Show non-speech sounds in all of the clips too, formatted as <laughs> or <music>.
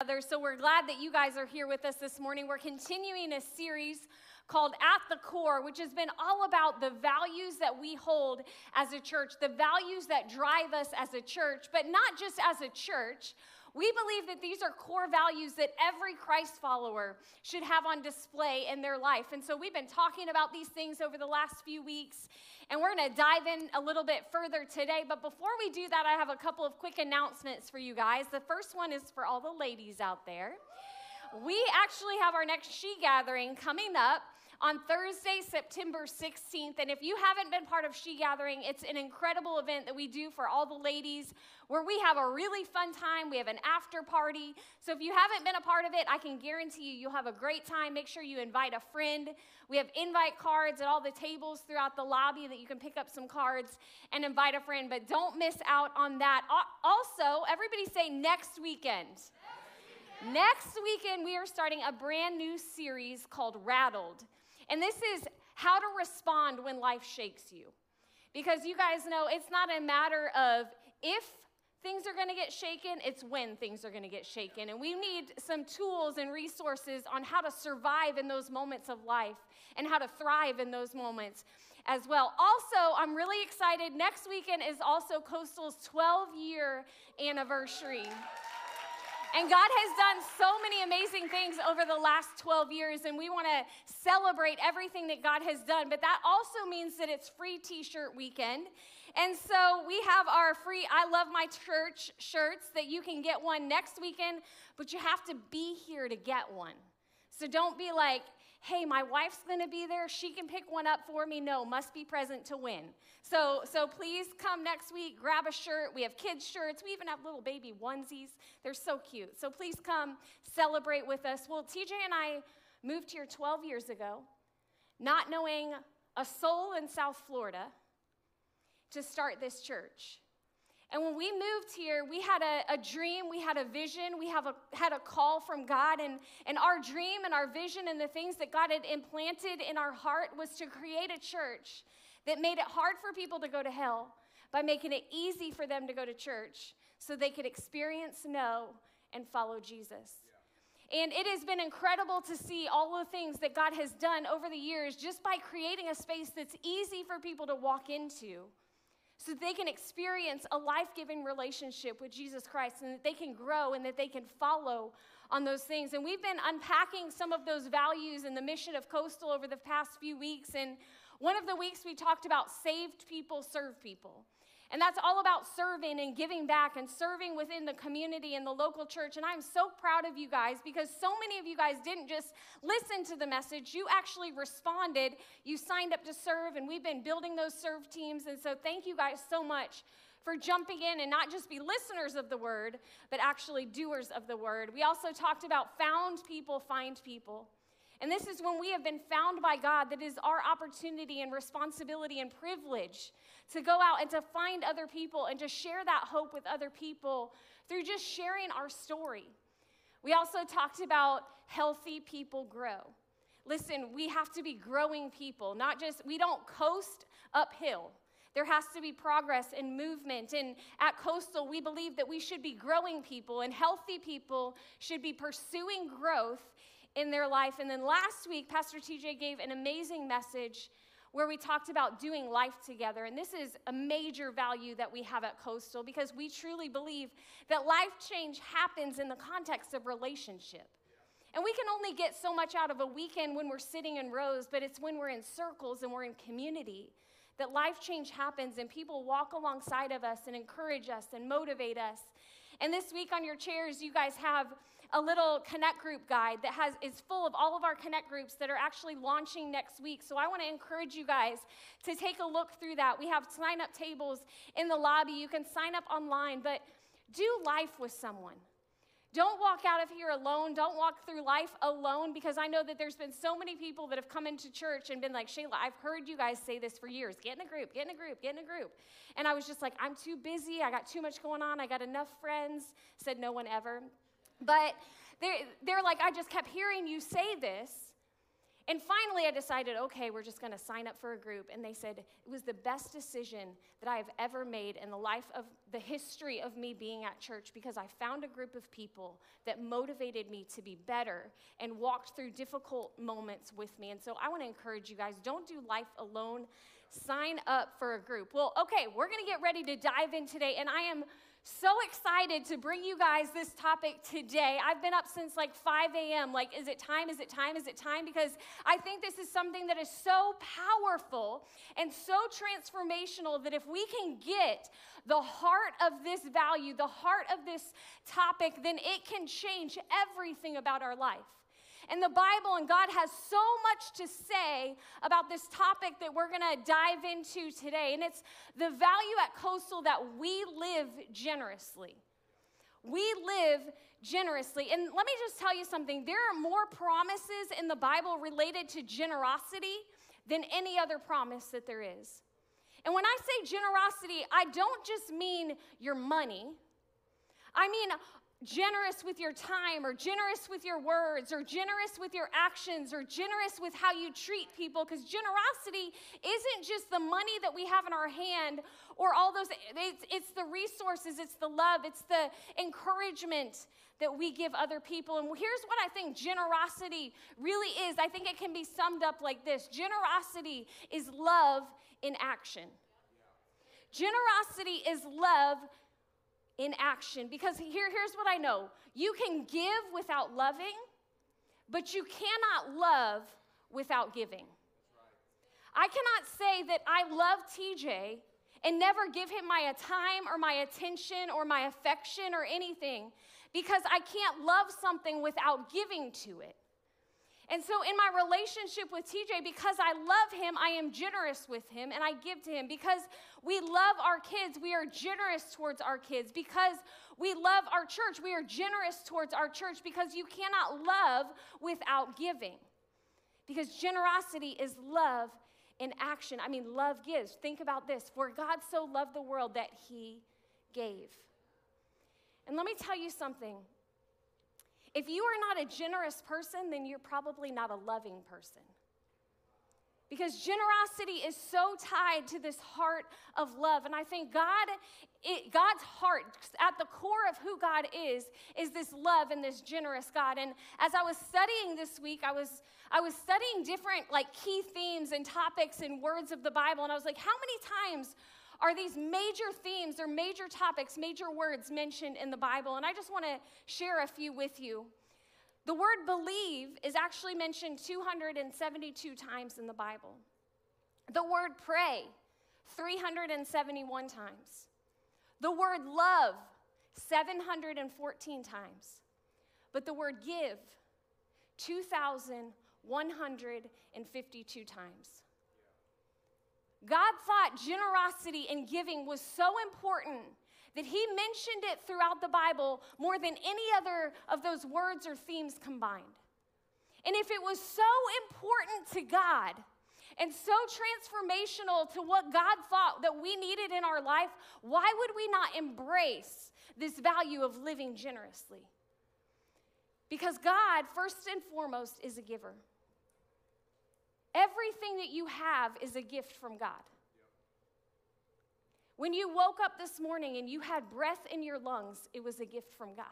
So we're glad that you guys are here with us this morning. We're continuing a series called At the Core, which has been all about the values that we hold as a church, the values that drive us as a church, but not just as a church. We believe that these are core values that every Christ follower should have on display in their life. And so we've been talking about these things over the last few weeks, and we're going to dive in a little bit further today. But before we do that, I have a couple of quick announcements for you guys. The first one is for all the ladies out there. We actually have our next she gathering coming up on Thursday, September 16th. And if you haven't been part of She Gathering, it's an incredible event that we do for all the ladies where we have a really fun time. We have an after party. So if you haven't been a part of it, I can guarantee you you'll have a great time. Make sure you invite a friend. We have invite cards at all the tables throughout the lobby that you can pick up some cards and invite a friend. But don't miss out on that. Also, everybody say next weekend. Next weekend, we are starting a brand new series called Rattled. And this is how to respond when life shakes you. Because you guys know it's not a matter of if things are going to get shaken, it's when things are going to get shaken. And we need some tools and resources on how to survive in those moments of life and how to thrive in those moments as well. Also, I'm really excited. Next weekend is also Coastal's 12 year anniversary. And God has done so many amazing things over the last 12 years, and we want to celebrate everything that God has done. But that also means that it's free t shirt weekend. And so we have our free I Love My Church shirts that you can get one next weekend, but you have to be here to get one. So don't be like, hey, my wife's going to be there. She can pick one up for me. No, must be present to win. So, so please come next week, grab a shirt. We have kids' shirts. We even have little baby onesies. They're so cute. So please come celebrate with us. Well, TJ and I moved here 12 years ago, not knowing a soul in South Florida to start this church. And when we moved here, we had a, a, dream, we had a vision, we have a, had a call from God. And, and our dream and our vision and the things that God had implanted in our heart was to create a church that made it hard for people to go to hell by making it easy for them to go to church so they could experience, know, and follow Jesus. And it has been incredible to see all the things that God has done over the years just by creating a space that's easy for people to walk into so they can experience a life giving relationship with Jesus Christ and that they can grow and that they can follow on those things. And we've been unpacking some of those values and the mission of Coastal over the past few weeks. And one of the weeks we talked about saved people serve people. And that's all about serving and giving back and serving within the community and the local church. And I'm so proud of you guys because so many of you guys didn't just listen to the message, you actually responded. You signed up to serve, and we've been building those serve teams. And so, thank you guys so much for jumping in and not just be listeners of the word, but actually doers of the word. We also talked about found people, find people. And this is when we have been found by God that is our opportunity and responsibility and privilege to go out and to find other people and to share that hope with other people through just sharing our story. We also talked about healthy people grow. Listen, we have to be growing people, not just, we don't coast uphill. There has to be progress and movement. And at Coastal, we believe that we should be growing people, and healthy people should be pursuing growth in their life. And then last week, Pastor TJ gave an amazing message where we talked about doing life together. And this is a major value that we have at Coastal because we truly believe that life change happens in the context of relationship. And we can only get so much out of a weekend when we're sitting in rows, but it's when we're in circles and we're in community that life change happens and people walk alongside of us and encourage us and motivate us. And this week on your chairs, you guys have a little connect group guide that has is full of all of our connect groups that are actually launching next week. So I want to encourage you guys to take a look through that. We have sign up tables in the lobby. You can sign up online, but do life with someone. Don't walk out of here alone. Don't walk through life alone because I know that there's been so many people that have come into church and been like, Shayla, I've heard you guys say this for years. Get in a group, get in a group, get in a group. And I was just like, I'm too busy. I got too much going on. I got enough friends. Said no one ever. But they're, they're like, I just kept hearing you say this. And finally, I decided, okay, we're just going to sign up for a group. And they said it was the best decision that I have ever made in the life of the history of me being at church because I found a group of people that motivated me to be better and walked through difficult moments with me. And so I want to encourage you guys don't do life alone. Sign up for a group. Well, okay, we're going to get ready to dive in today. And I am so excited to bring you guys this topic today. I've been up since like 5 a.m. Like, is it time? Is it time? Is it time? Because I think this is something that is so powerful and so transformational that if we can get the heart of this value, the heart of this topic, then it can change everything about our life. And the Bible and God has so much to say about this topic that we're going to dive into today. And it's the value at Coastal that we live generously. We live generously. And let me just tell you something there are more promises in the Bible related to generosity than any other promise that there is. And when I say generosity, I don't just mean your money. I mean generous with your time or generous with your words or generous with your actions or generous with how you treat people. Because generosity isn't just the money that we have in our hand or all those it's, it's the resources it's the love it's the encouragement that we give other people. And here's what i think generosity really is. I think it can be summed up like this. Generosity is love in action. Generosity is love in action. Because here, here's what I know you can give without loving, but you cannot love without giving. I cannot say that I love TJ and never give him my time or my attention or my affection or anything because I can't love something without giving to it. And so, in my relationship with TJ, because I love him, I am generous with him and I give to him. Because we love our kids, we are generous towards our kids. Because we love our church, we are generous towards our church. Because you cannot love without giving. Because generosity is love in action. I mean, love gives. Think about this For God so loved the world that he gave. And let me tell you something if you are not a generous person, then you're probably not a loving person. Because generosity is so tied to this heart of love. And I think God, it, God's heart, at the core of who God is, is this love and this generous God. And as I was studying this week, I was, I was studying different like key themes and topics and words of the Bible. And I was like, how many times are these major themes or major topics, major words mentioned in the Bible. And I just want to share a few with you. The word believe is actually mentioned 272 times in the Bible. The word pray, 371 times. The word love, 714 times. But the word give, 2,152 times. God thought generosity and giving was so important that he mentioned it throughout the Bible more than any other of those words or themes combined. And if it was so important to God and so transformational to what God thought that we needed in our life, why would we not embrace this value of living generously? Because God, first and foremost, is a giver. Everything that you have is a gift from God. When you woke up this morning and you had breath in your lungs, it was a gift from God.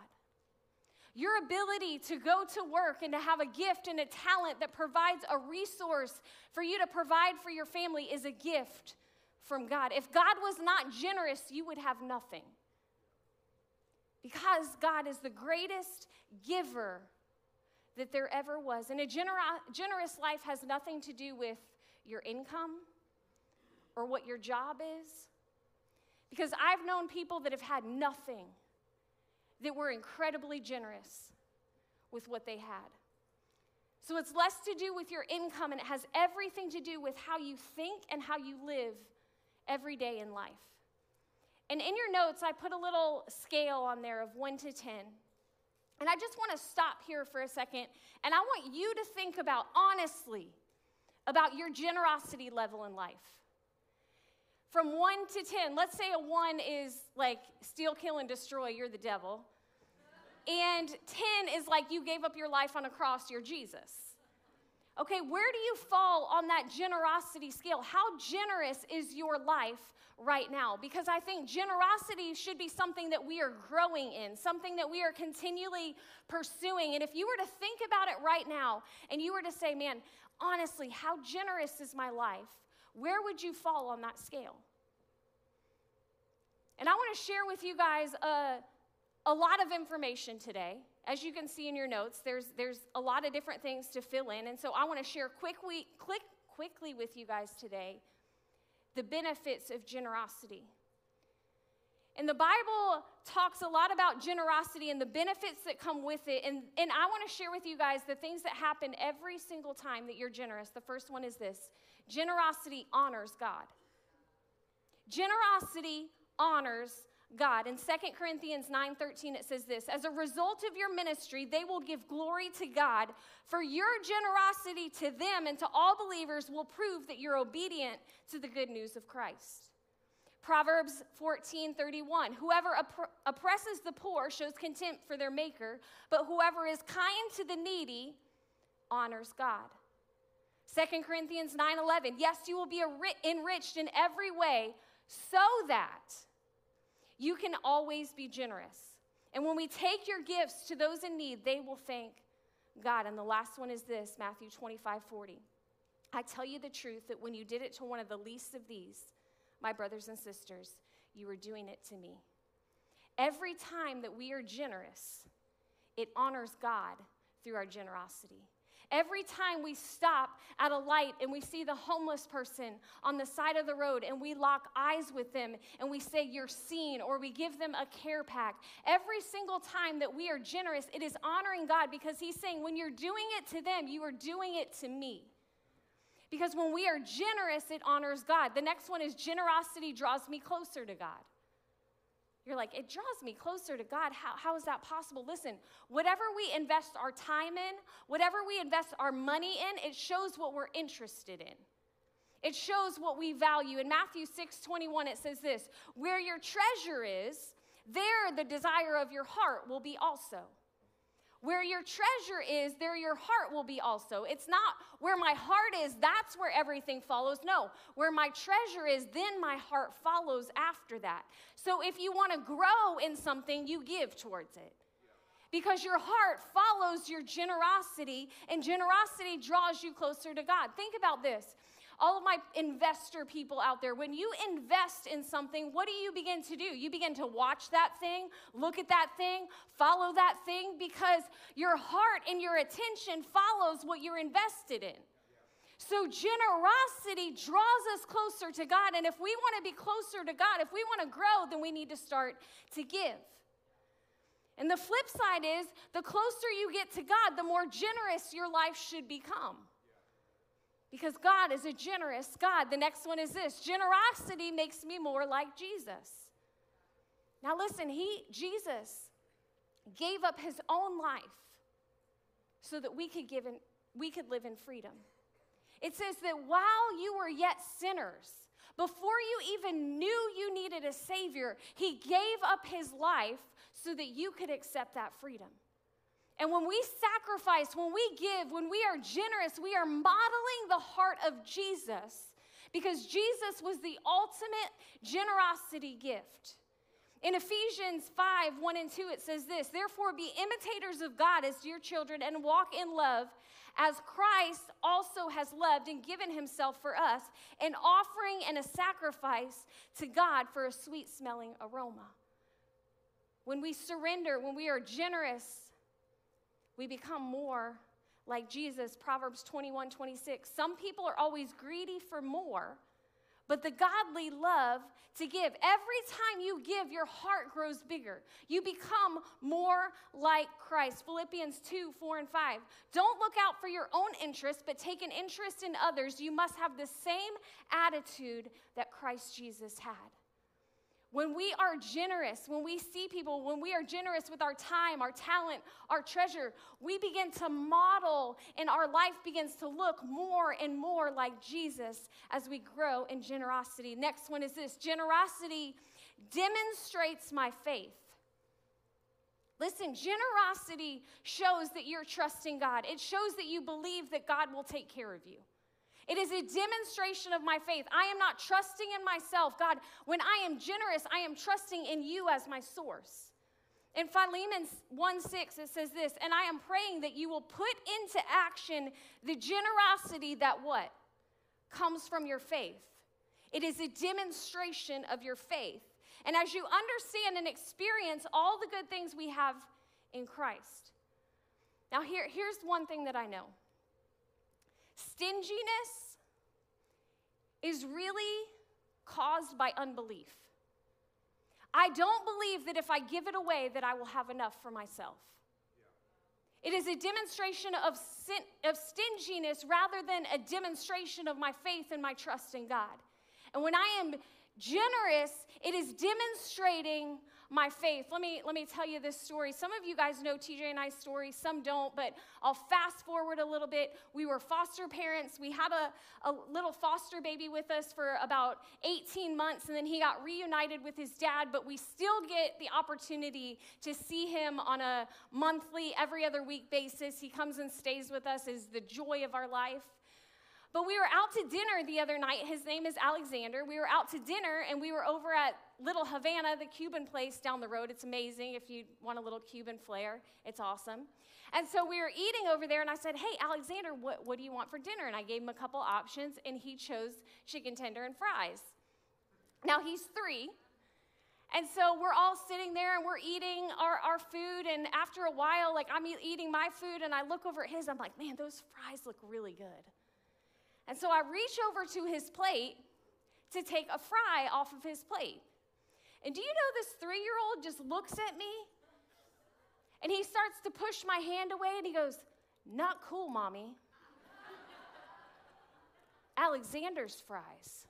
Your ability to go to work and to have a gift and a talent that provides a resource for you to provide for your family is a gift from God. If God was not generous, you would have nothing. Because God is the greatest giver that there ever was. And a gener- generous life has nothing to do with your income or what your job is. Because I've known people that have had nothing that were incredibly generous with what they had. So it's less to do with your income and it has everything to do with how you think and how you live every day in life. And in your notes, I put a little scale on there of 1 to 10. And I just want to stop here for a second, and I want you to think about honestly about your generosity level in life. From one to 10, let's say a one is like steal, kill, and destroy, you're the devil. And 10 is like you gave up your life on a cross, you're Jesus. Okay, where do you fall on that generosity scale? How generous is your life right now? Because I think generosity should be something that we are growing in, something that we are continually pursuing. And if you were to think about it right now and you were to say, man, honestly, how generous is my life? Where would you fall on that scale? And I want to share with you guys a, a lot of information today as you can see in your notes, there's, there's a lot of different things to fill in. And so I want to share quickly, quick, quickly with you guys today the benefits of generosity. And the Bible talks a lot about generosity and the benefits that come with it. And, and I want to share with you guys the things that happen every single time that you're generous. The first one is this generosity honors God. Generosity honors God. In 2 Corinthians 9:13 it says this, as a result of your ministry they will give glory to God for your generosity to them and to all believers will prove that you're obedient to the good news of Christ. Proverbs 14:31 Whoever opp- oppresses the poor shows contempt for their maker, but whoever is kind to the needy honors God. 2 Corinthians 9:11 Yes, you will be enriched in every way so that you can always be generous. And when we take your gifts to those in need, they will thank God. And the last one is this Matthew 25 40. I tell you the truth that when you did it to one of the least of these, my brothers and sisters, you were doing it to me. Every time that we are generous, it honors God through our generosity. Every time we stop at a light and we see the homeless person on the side of the road and we lock eyes with them and we say, You're seen, or we give them a care pack, every single time that we are generous, it is honoring God because He's saying, When you're doing it to them, you are doing it to me. Because when we are generous, it honors God. The next one is generosity draws me closer to God. You're like, it draws me closer to God. How, how is that possible? Listen, whatever we invest our time in, whatever we invest our money in, it shows what we're interested in. It shows what we value. In Matthew 6 21, it says this Where your treasure is, there the desire of your heart will be also. Where your treasure is, there your heart will be also. It's not where my heart is, that's where everything follows. No, where my treasure is, then my heart follows after that. So if you want to grow in something, you give towards it. Because your heart follows your generosity, and generosity draws you closer to God. Think about this all of my investor people out there, when you invest in something, what do you begin to do? You begin to watch that thing, look at that thing, follow that thing, because your heart and your attention follows what you're invested in. So, generosity draws us closer to God. And if we want to be closer to God, if we want to grow, then we need to start to give. And the flip side is the closer you get to God, the more generous your life should become because God is a generous God. The next one is this generosity makes me more like Jesus. Now, listen, he, Jesus, gave up his own life so that we could, give in, we could live in freedom. It says that while you were yet sinners, before you even knew you needed a Savior, He gave up His life so that you could accept that freedom. And when we sacrifice, when we give, when we are generous, we are modeling the heart of Jesus because Jesus was the ultimate generosity gift. In Ephesians 5 1 and 2, it says this Therefore, be imitators of God as dear children and walk in love as Christ also has loved and given himself for us, an offering and a sacrifice to God for a sweet smelling aroma. When we surrender, when we are generous, we become more like Jesus. Proverbs 21 26. Some people are always greedy for more, but the godly love to give. Every time you give, your heart grows bigger. You become more like Christ. Philippians 2 4 and 5. Don't look out for your own interest, but take an interest in others. You must have the same attitude that Christ Jesus had. When we are generous, when we see people, when we are generous with our time, our talent, our treasure, we begin to model and our life begins to look more and more like Jesus as we grow in generosity. Next one is this generosity demonstrates my faith. Listen, generosity shows that you're trusting God. It shows that you believe that God will take care of you. It is a demonstration of my faith. I am not trusting in myself. God, when I am generous, I am trusting in you as my source. In Philemon 1 6, it says this, and I am praying that you will put into action the generosity that what? Comes from your faith. It is a demonstration of your faith. And as you understand and experience all the good things we have in Christ. Now, here, here's one thing that I know stinginess is really caused by unbelief. I don't believe that if I give it away that I will have enough for myself. It is a demonstration of, sin, of stinginess rather than a demonstration of my faith and my trust in God. And when I am generous, it is demonstrating my faith. Let me let me tell you this story. Some of you guys know TJ and I's story, some don't, but I'll fast forward a little bit. We were foster parents. We had a, a little foster baby with us for about 18 months, and then he got reunited with his dad, but we still get the opportunity to see him on a monthly, every other week basis. He comes and stays with us, is the joy of our life. But we were out to dinner the other night. His name is Alexander. We were out to dinner and we were over at Little Havana, the Cuban place down the road. It's amazing if you want a little Cuban flair, it's awesome. And so we were eating over there, and I said, Hey, Alexander, what, what do you want for dinner? And I gave him a couple options, and he chose chicken tender and fries. Now he's three. And so we're all sitting there and we're eating our, our food. And after a while, like I'm eating my food and I look over at his, I'm like, man, those fries look really good. And so I reach over to his plate to take a fry off of his plate. And do you know this three year old just looks at me and he starts to push my hand away and he goes, Not cool, mommy. <laughs> Alexander's fries.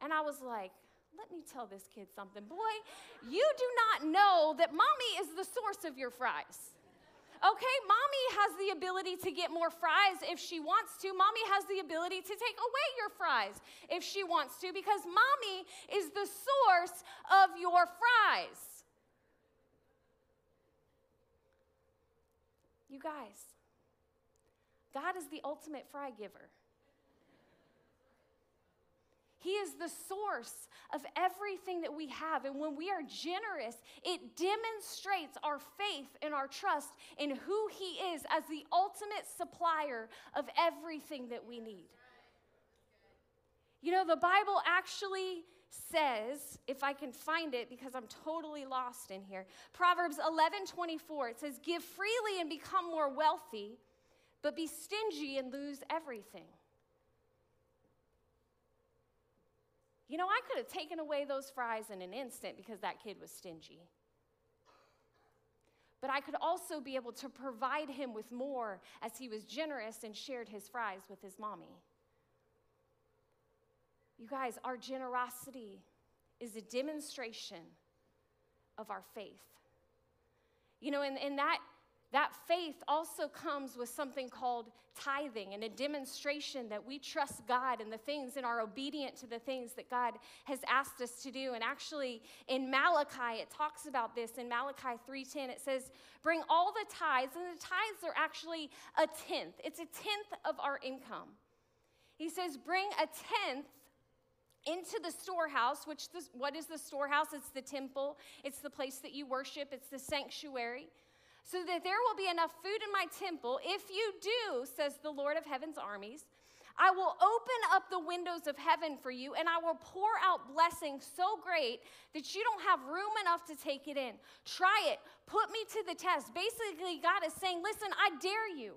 And I was like, let me tell this kid something. Boy, you do not know that mommy is the source of your fries. Okay, mommy has the ability to get more fries if she wants to. Mommy has the ability to take away your fries if she wants to because mommy is the source of your fries. You guys, God is the ultimate fry giver. He is the source of everything that we have. And when we are generous, it demonstrates our faith and our trust in who He is as the ultimate supplier of everything that we need. You know, the Bible actually says, if I can find it because I'm totally lost in here, Proverbs 11 24, it says, Give freely and become more wealthy, but be stingy and lose everything. You know, I could have taken away those fries in an instant because that kid was stingy. But I could also be able to provide him with more as he was generous and shared his fries with his mommy. You guys, our generosity is a demonstration of our faith. You know, in, in that that faith also comes with something called tithing and a demonstration that we trust God and the things and are obedient to the things that God has asked us to do. And actually in Malachi it talks about this in Malachi 3:10 it says bring all the tithes and the tithes are actually a tenth. It's a tenth of our income. He says bring a tenth into the storehouse, which this, what is the storehouse? It's the temple, it's the place that you worship, it's the sanctuary so that there will be enough food in my temple. If you do, says the Lord of heaven's armies, I will open up the windows of heaven for you and I will pour out blessings so great that you don't have room enough to take it in. Try it. Put me to the test. Basically, God is saying, Listen, I dare you.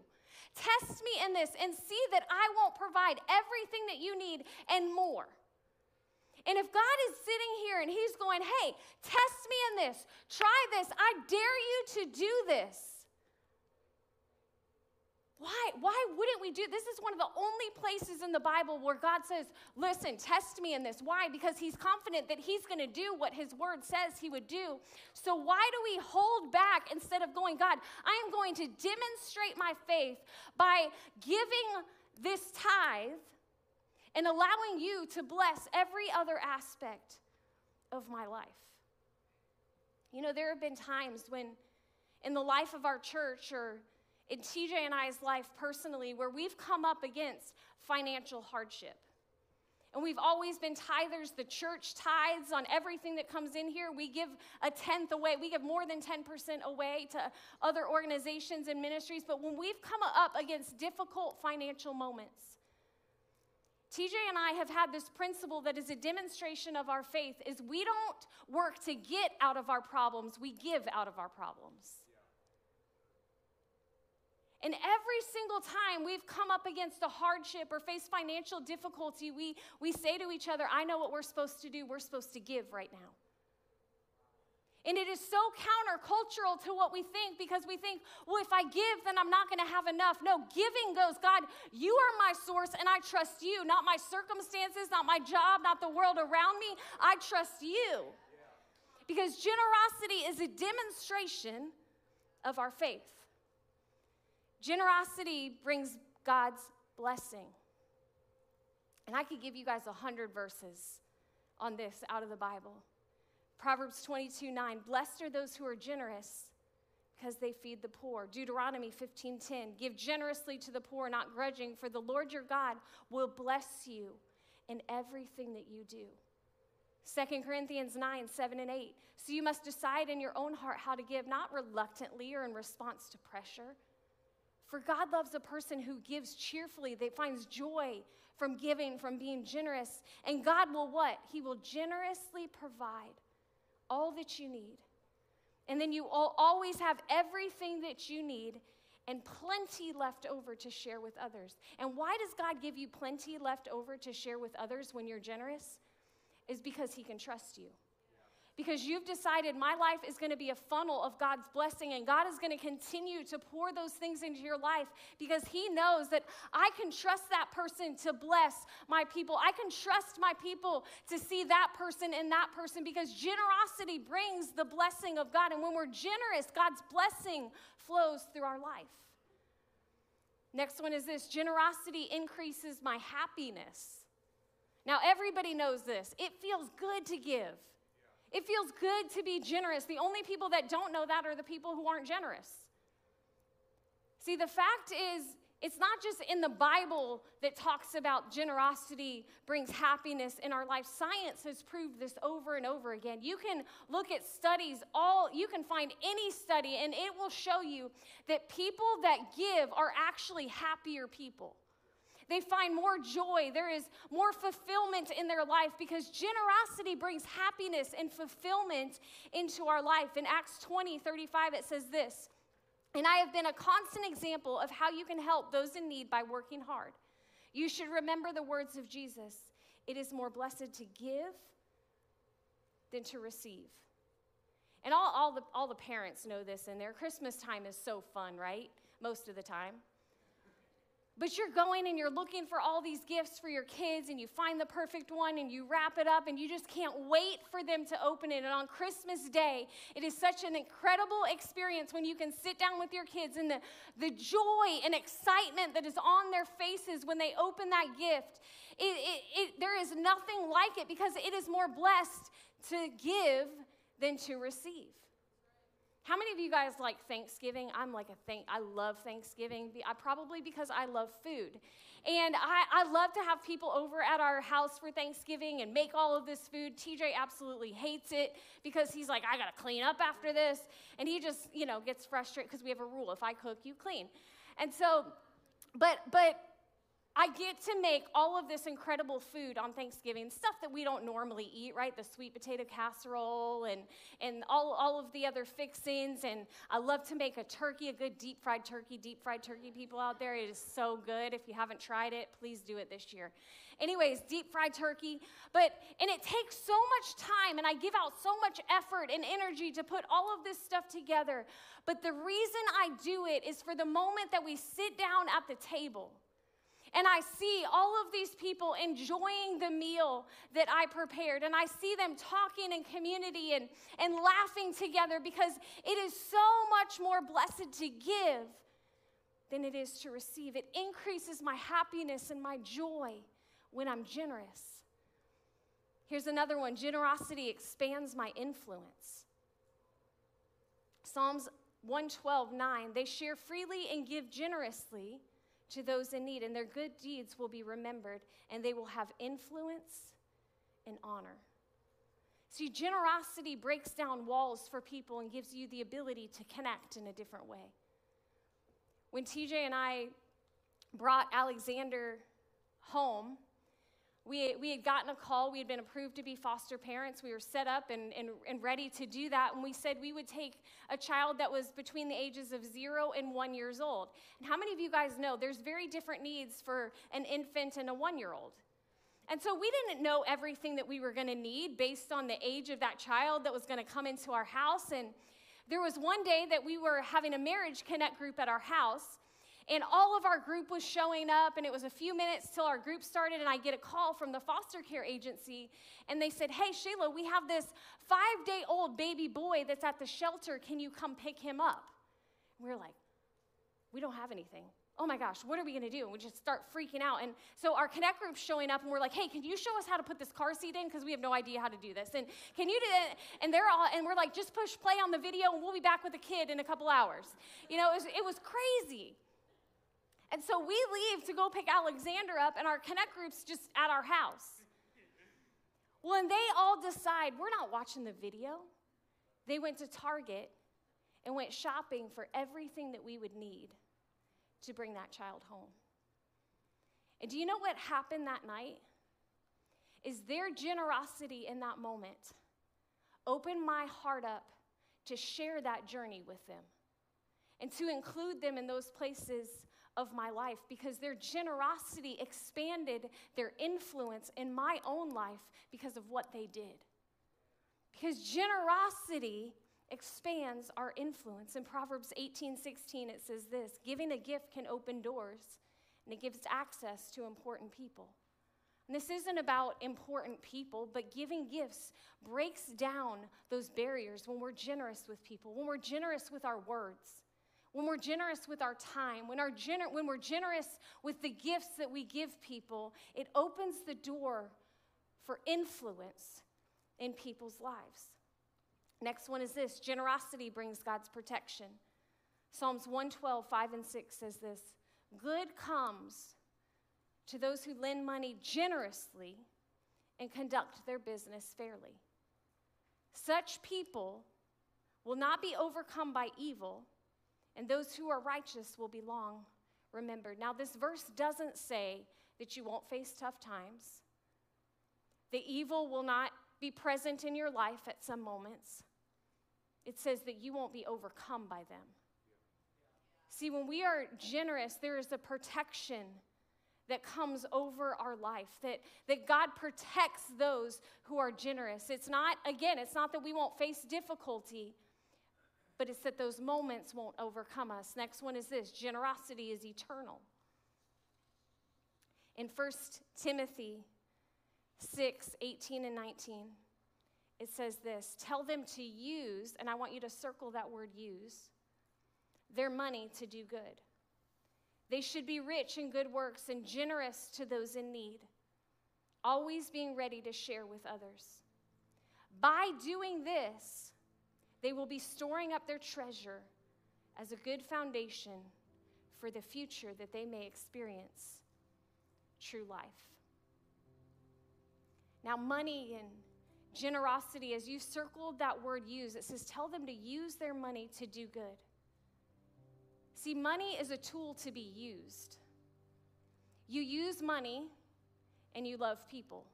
Test me in this and see that I won't provide everything that you need and more. And if God is sitting here and He's going, hey, test me in this, try this, I dare you to do this. Why, why wouldn't we do this? Is one of the only places in the Bible where God says, Listen, test me in this. Why? Because He's confident that He's going to do what His word says He would do. So, why do we hold back instead of going, God, I am going to demonstrate my faith by giving this tithe and allowing you to bless every other aspect of my life. You know, there have been times when in the life of our church or in TJ and I's life personally where we've come up against financial hardship. And we've always been tithers. The church tithes on everything that comes in here. We give a tenth away. We give more than 10% away to other organizations and ministries. But when we've come up against difficult financial moments, TJ and I have had this principle that is a demonstration of our faith is we don't work to get out of our problems, we give out of our problems. And every single time we've come up against a hardship or faced financial difficulty, we, we say to each other, I know what we're supposed to do. We're supposed to give right now. And it is so countercultural to what we think because we think, well, if I give, then I'm not going to have enough. No, giving goes, God, you are my source and I trust you, not my circumstances, not my job, not the world around me. I trust you. Because generosity is a demonstration of our faith. Generosity brings God's blessing. And I could give you guys a hundred verses on this out of the Bible. Proverbs 22 9, blessed are those who are generous because they feed the poor. Deuteronomy 15:10, give generously to the poor, not grudging, for the Lord your God will bless you in everything that you do. 2 Corinthians 9, 7 and 8. So you must decide in your own heart how to give, not reluctantly or in response to pressure for God loves a person who gives cheerfully, that finds joy from giving, from being generous. And God will what? He will generously provide all that you need. And then you always have everything that you need and plenty left over to share with others. And why does God give you plenty left over to share with others when you're generous? Is because He can trust you because you've decided my life is going to be a funnel of God's blessing and God is going to continue to pour those things into your life because He knows that I can trust that person to bless my people. I can trust my people to see that person and that person because generosity brings the blessing of God. And when we're generous, God's blessing flows through our life. Next one is this generosity increases my happiness. Now, everybody knows this. It feels good to give. It feels good to be generous. The only people that don't know that are the people who aren't generous. See, the fact is, it's not just in the Bible that talks about generosity brings happiness in our life. Science has proved this over and over again. You can look at studies, all you can find any study, and it will show you that people that give are actually happier people. They find more joy. There is more fulfillment in their life because generosity brings happiness and fulfillment into our life. In Acts 20 35, it says this And I have been a constant example of how you can help those in need by working hard. You should remember the words of Jesus it is more blessed to give than to receive. And all, all, the, all the parents know this in there. Christmas time is so fun, right? Most of the time. But you're going and you're looking for all these gifts for your kids, and you find the perfect one and you wrap it up, and you just can't wait for them to open it. And on Christmas Day, it is such an incredible experience when you can sit down with your kids and the, the joy and excitement that is on their faces when they open that gift. It, it, it, there is nothing like it because it is more blessed to give than to receive. How many of you guys like Thanksgiving? I'm like a thank. I love Thanksgiving. I probably because I love food, and I, I love to have people over at our house for Thanksgiving and make all of this food. TJ absolutely hates it because he's like, I gotta clean up after this, and he just you know gets frustrated because we have a rule: if I cook, you clean, and so, but but I get to make all of this incredible food on Thanksgiving, stuff that we don't normally eat, right? The sweet potato casserole and, and all, all of the other fixings. And I love to make a turkey, a good deep fried turkey. Deep fried turkey, people out there, it is so good. If you haven't tried it, please do it this year. Anyways, deep fried turkey. But, and it takes so much time, and I give out so much effort and energy to put all of this stuff together. But the reason I do it is for the moment that we sit down at the table and I see all of these people enjoying the meal that I prepared. And I see them talking in community and, and laughing together because it is so much more blessed to give than it is to receive. It increases my happiness and my joy when I'm generous. Here's another one generosity expands my influence. Psalms 112, 9, they share freely and give generously to those in need, and their good deeds will be remembered, and they will have influence and honor. See, generosity breaks down walls for people and gives you the ability to connect in a different way. When TJ and I brought Alexander home, we, we had gotten a call. We had been approved to be foster parents. We were set up and, and, and ready to do that. And we said we would take a child that was between the ages of zero and one years old. And how many of you guys know there's very different needs for an infant and a one year old? And so we didn't know everything that we were going to need based on the age of that child that was going to come into our house. And there was one day that we were having a marriage connect group at our house. And all of our group was showing up, and it was a few minutes till our group started, and I get a call from the foster care agency, and they said, Hey, Shayla, we have this five day old baby boy that's at the shelter. Can you come pick him up? And we are like, We don't have anything. Oh my gosh, what are we gonna do? And we just start freaking out. And so our connect group's showing up, and we're like, Hey, can you show us how to put this car seat in? Because we have no idea how to do this. And can you do that? And they're all, and we're like, Just push play on the video, and we'll be back with the kid in a couple hours. You know, it was, it was crazy. And so we leave to go pick Alexander up, and our connect group's just at our house. Well, and they all decide we're not watching the video. They went to Target and went shopping for everything that we would need to bring that child home. And do you know what happened that night? Is their generosity in that moment opened my heart up to share that journey with them and to include them in those places of my life because their generosity expanded their influence in my own life because of what they did. Because generosity expands our influence. In Proverbs 18 16, it says this giving a gift can open doors and it gives access to important people. And this isn't about important people, but giving gifts breaks down those barriers when we're generous with people, when we're generous with our words when we're generous with our time, when, our gener- when we're generous with the gifts that we give people, it opens the door for influence in people's lives. Next one is this generosity brings God's protection. Psalms 112, 5 and 6 says this Good comes to those who lend money generously and conduct their business fairly. Such people will not be overcome by evil and those who are righteous will be long remembered. Now, this verse doesn't say that you won't face tough times, the evil will not be present in your life at some moments. It says that you won't be overcome by them. See, when we are generous, there is a protection that comes over our life, that, that God protects those who are generous. It's not, again, it's not that we won't face difficulty, but it's that those moments won't overcome us. Next one is this generosity is eternal. In 1 Timothy 6 18 and 19, it says this Tell them to use, and I want you to circle that word use, their money to do good. They should be rich in good works and generous to those in need, always being ready to share with others. By doing this, they will be storing up their treasure as a good foundation for the future that they may experience true life. Now, money and generosity, as you circled that word use, it says tell them to use their money to do good. See, money is a tool to be used. You use money and you love people.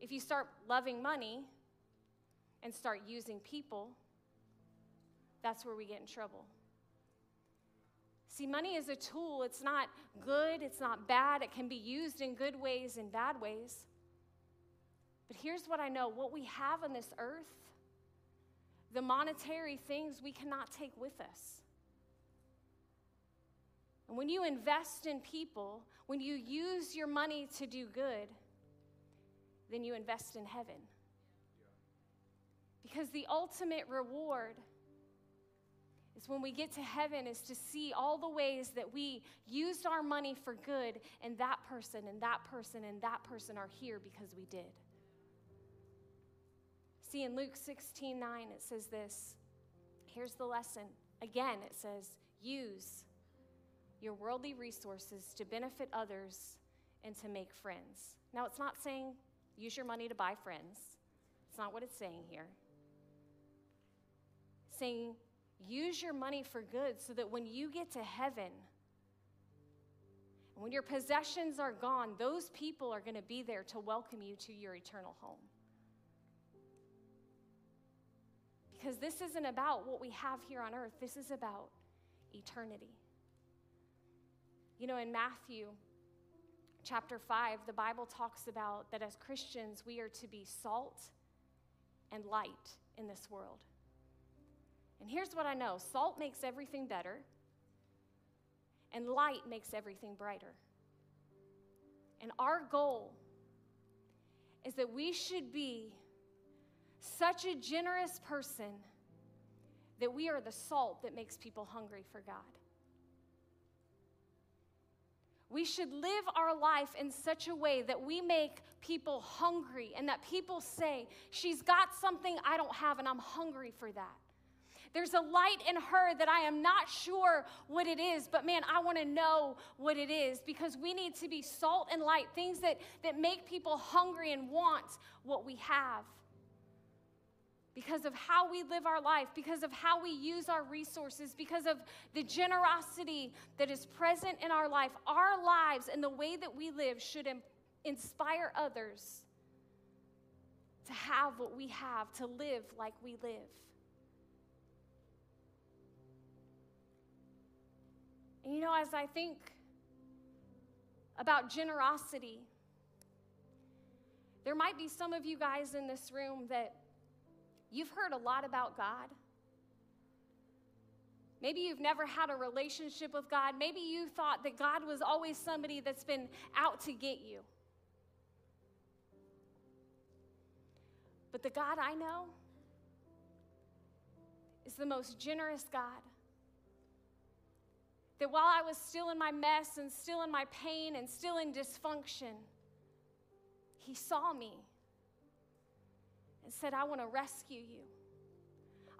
If you start loving money, and start using people, that's where we get in trouble. See, money is a tool. It's not good, it's not bad. It can be used in good ways and bad ways. But here's what I know what we have on this earth, the monetary things we cannot take with us. And when you invest in people, when you use your money to do good, then you invest in heaven. Because the ultimate reward is when we get to heaven is to see all the ways that we used our money for good and that person and that person and that person are here because we did. See, in Luke 16 9, it says this here's the lesson. Again, it says, use your worldly resources to benefit others and to make friends. Now, it's not saying use your money to buy friends, it's not what it's saying here. Saying use your money for good so that when you get to heaven, when your possessions are gone, those people are going to be there to welcome you to your eternal home. Because this isn't about what we have here on earth, this is about eternity. You know, in Matthew chapter 5, the Bible talks about that as Christians, we are to be salt and light in this world. And here's what I know salt makes everything better, and light makes everything brighter. And our goal is that we should be such a generous person that we are the salt that makes people hungry for God. We should live our life in such a way that we make people hungry and that people say, She's got something I don't have, and I'm hungry for that. There's a light in her that I am not sure what it is, but man, I want to know what it is because we need to be salt and light, things that, that make people hungry and want what we have. Because of how we live our life, because of how we use our resources, because of the generosity that is present in our life, our lives and the way that we live should inspire others to have what we have, to live like we live. You know, as I think about generosity, there might be some of you guys in this room that you've heard a lot about God. Maybe you've never had a relationship with God. Maybe you thought that God was always somebody that's been out to get you. But the God I know is the most generous God that while I was still in my mess and still in my pain and still in dysfunction, He saw me and said, I want to rescue you.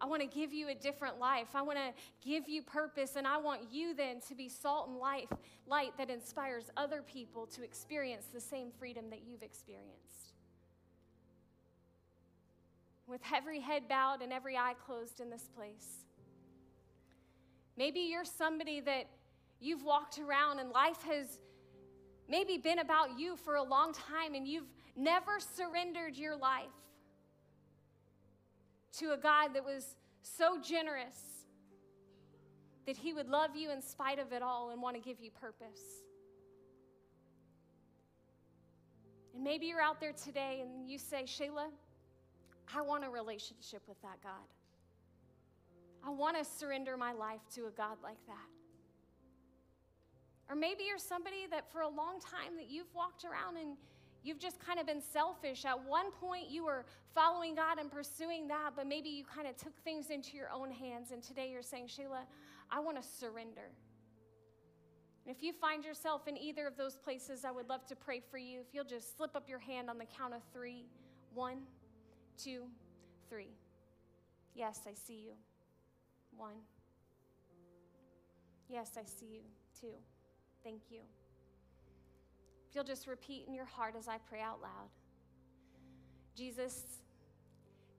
I want to give you a different life. I want to give you purpose, and I want you then to be salt and life, light that inspires other people to experience the same freedom that you've experienced. With every head bowed and every eye closed in this place, Maybe you're somebody that you've walked around and life has maybe been about you for a long time and you've never surrendered your life to a God that was so generous that he would love you in spite of it all and want to give you purpose. And maybe you're out there today and you say, Shayla, I want a relationship with that God. I want to surrender my life to a God like that. Or maybe you're somebody that for a long time that you've walked around and you've just kind of been selfish. At one point you were following God and pursuing that, but maybe you kind of took things into your own hands and today you're saying, "Sheila, I want to surrender." And if you find yourself in either of those places, I would love to pray for you. If you'll just slip up your hand on the count of three: one, two, three. Yes, I see you. One. Yes, I see you. Two. Thank you. If you'll just repeat in your heart as I pray out loud Jesus,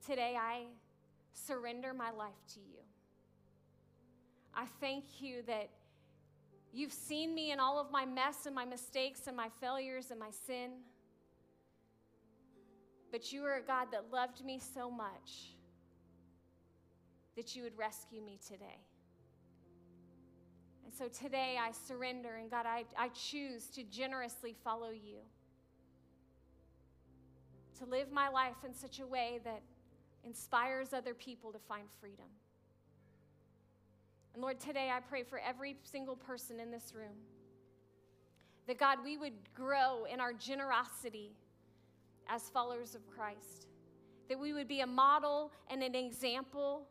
today I surrender my life to you. I thank you that you've seen me in all of my mess and my mistakes and my failures and my sin. But you are a God that loved me so much that you would rescue me today. And so today I surrender, and God, I, I choose to generously follow you, to live my life in such a way that inspires other people to find freedom. And Lord, today I pray for every single person in this room that God, we would grow in our generosity as followers of Christ, that we would be a model and an example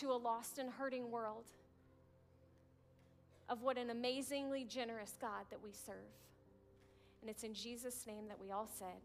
to a lost and hurting world of what an amazingly generous God that we serve. And it's in Jesus' name that we all said,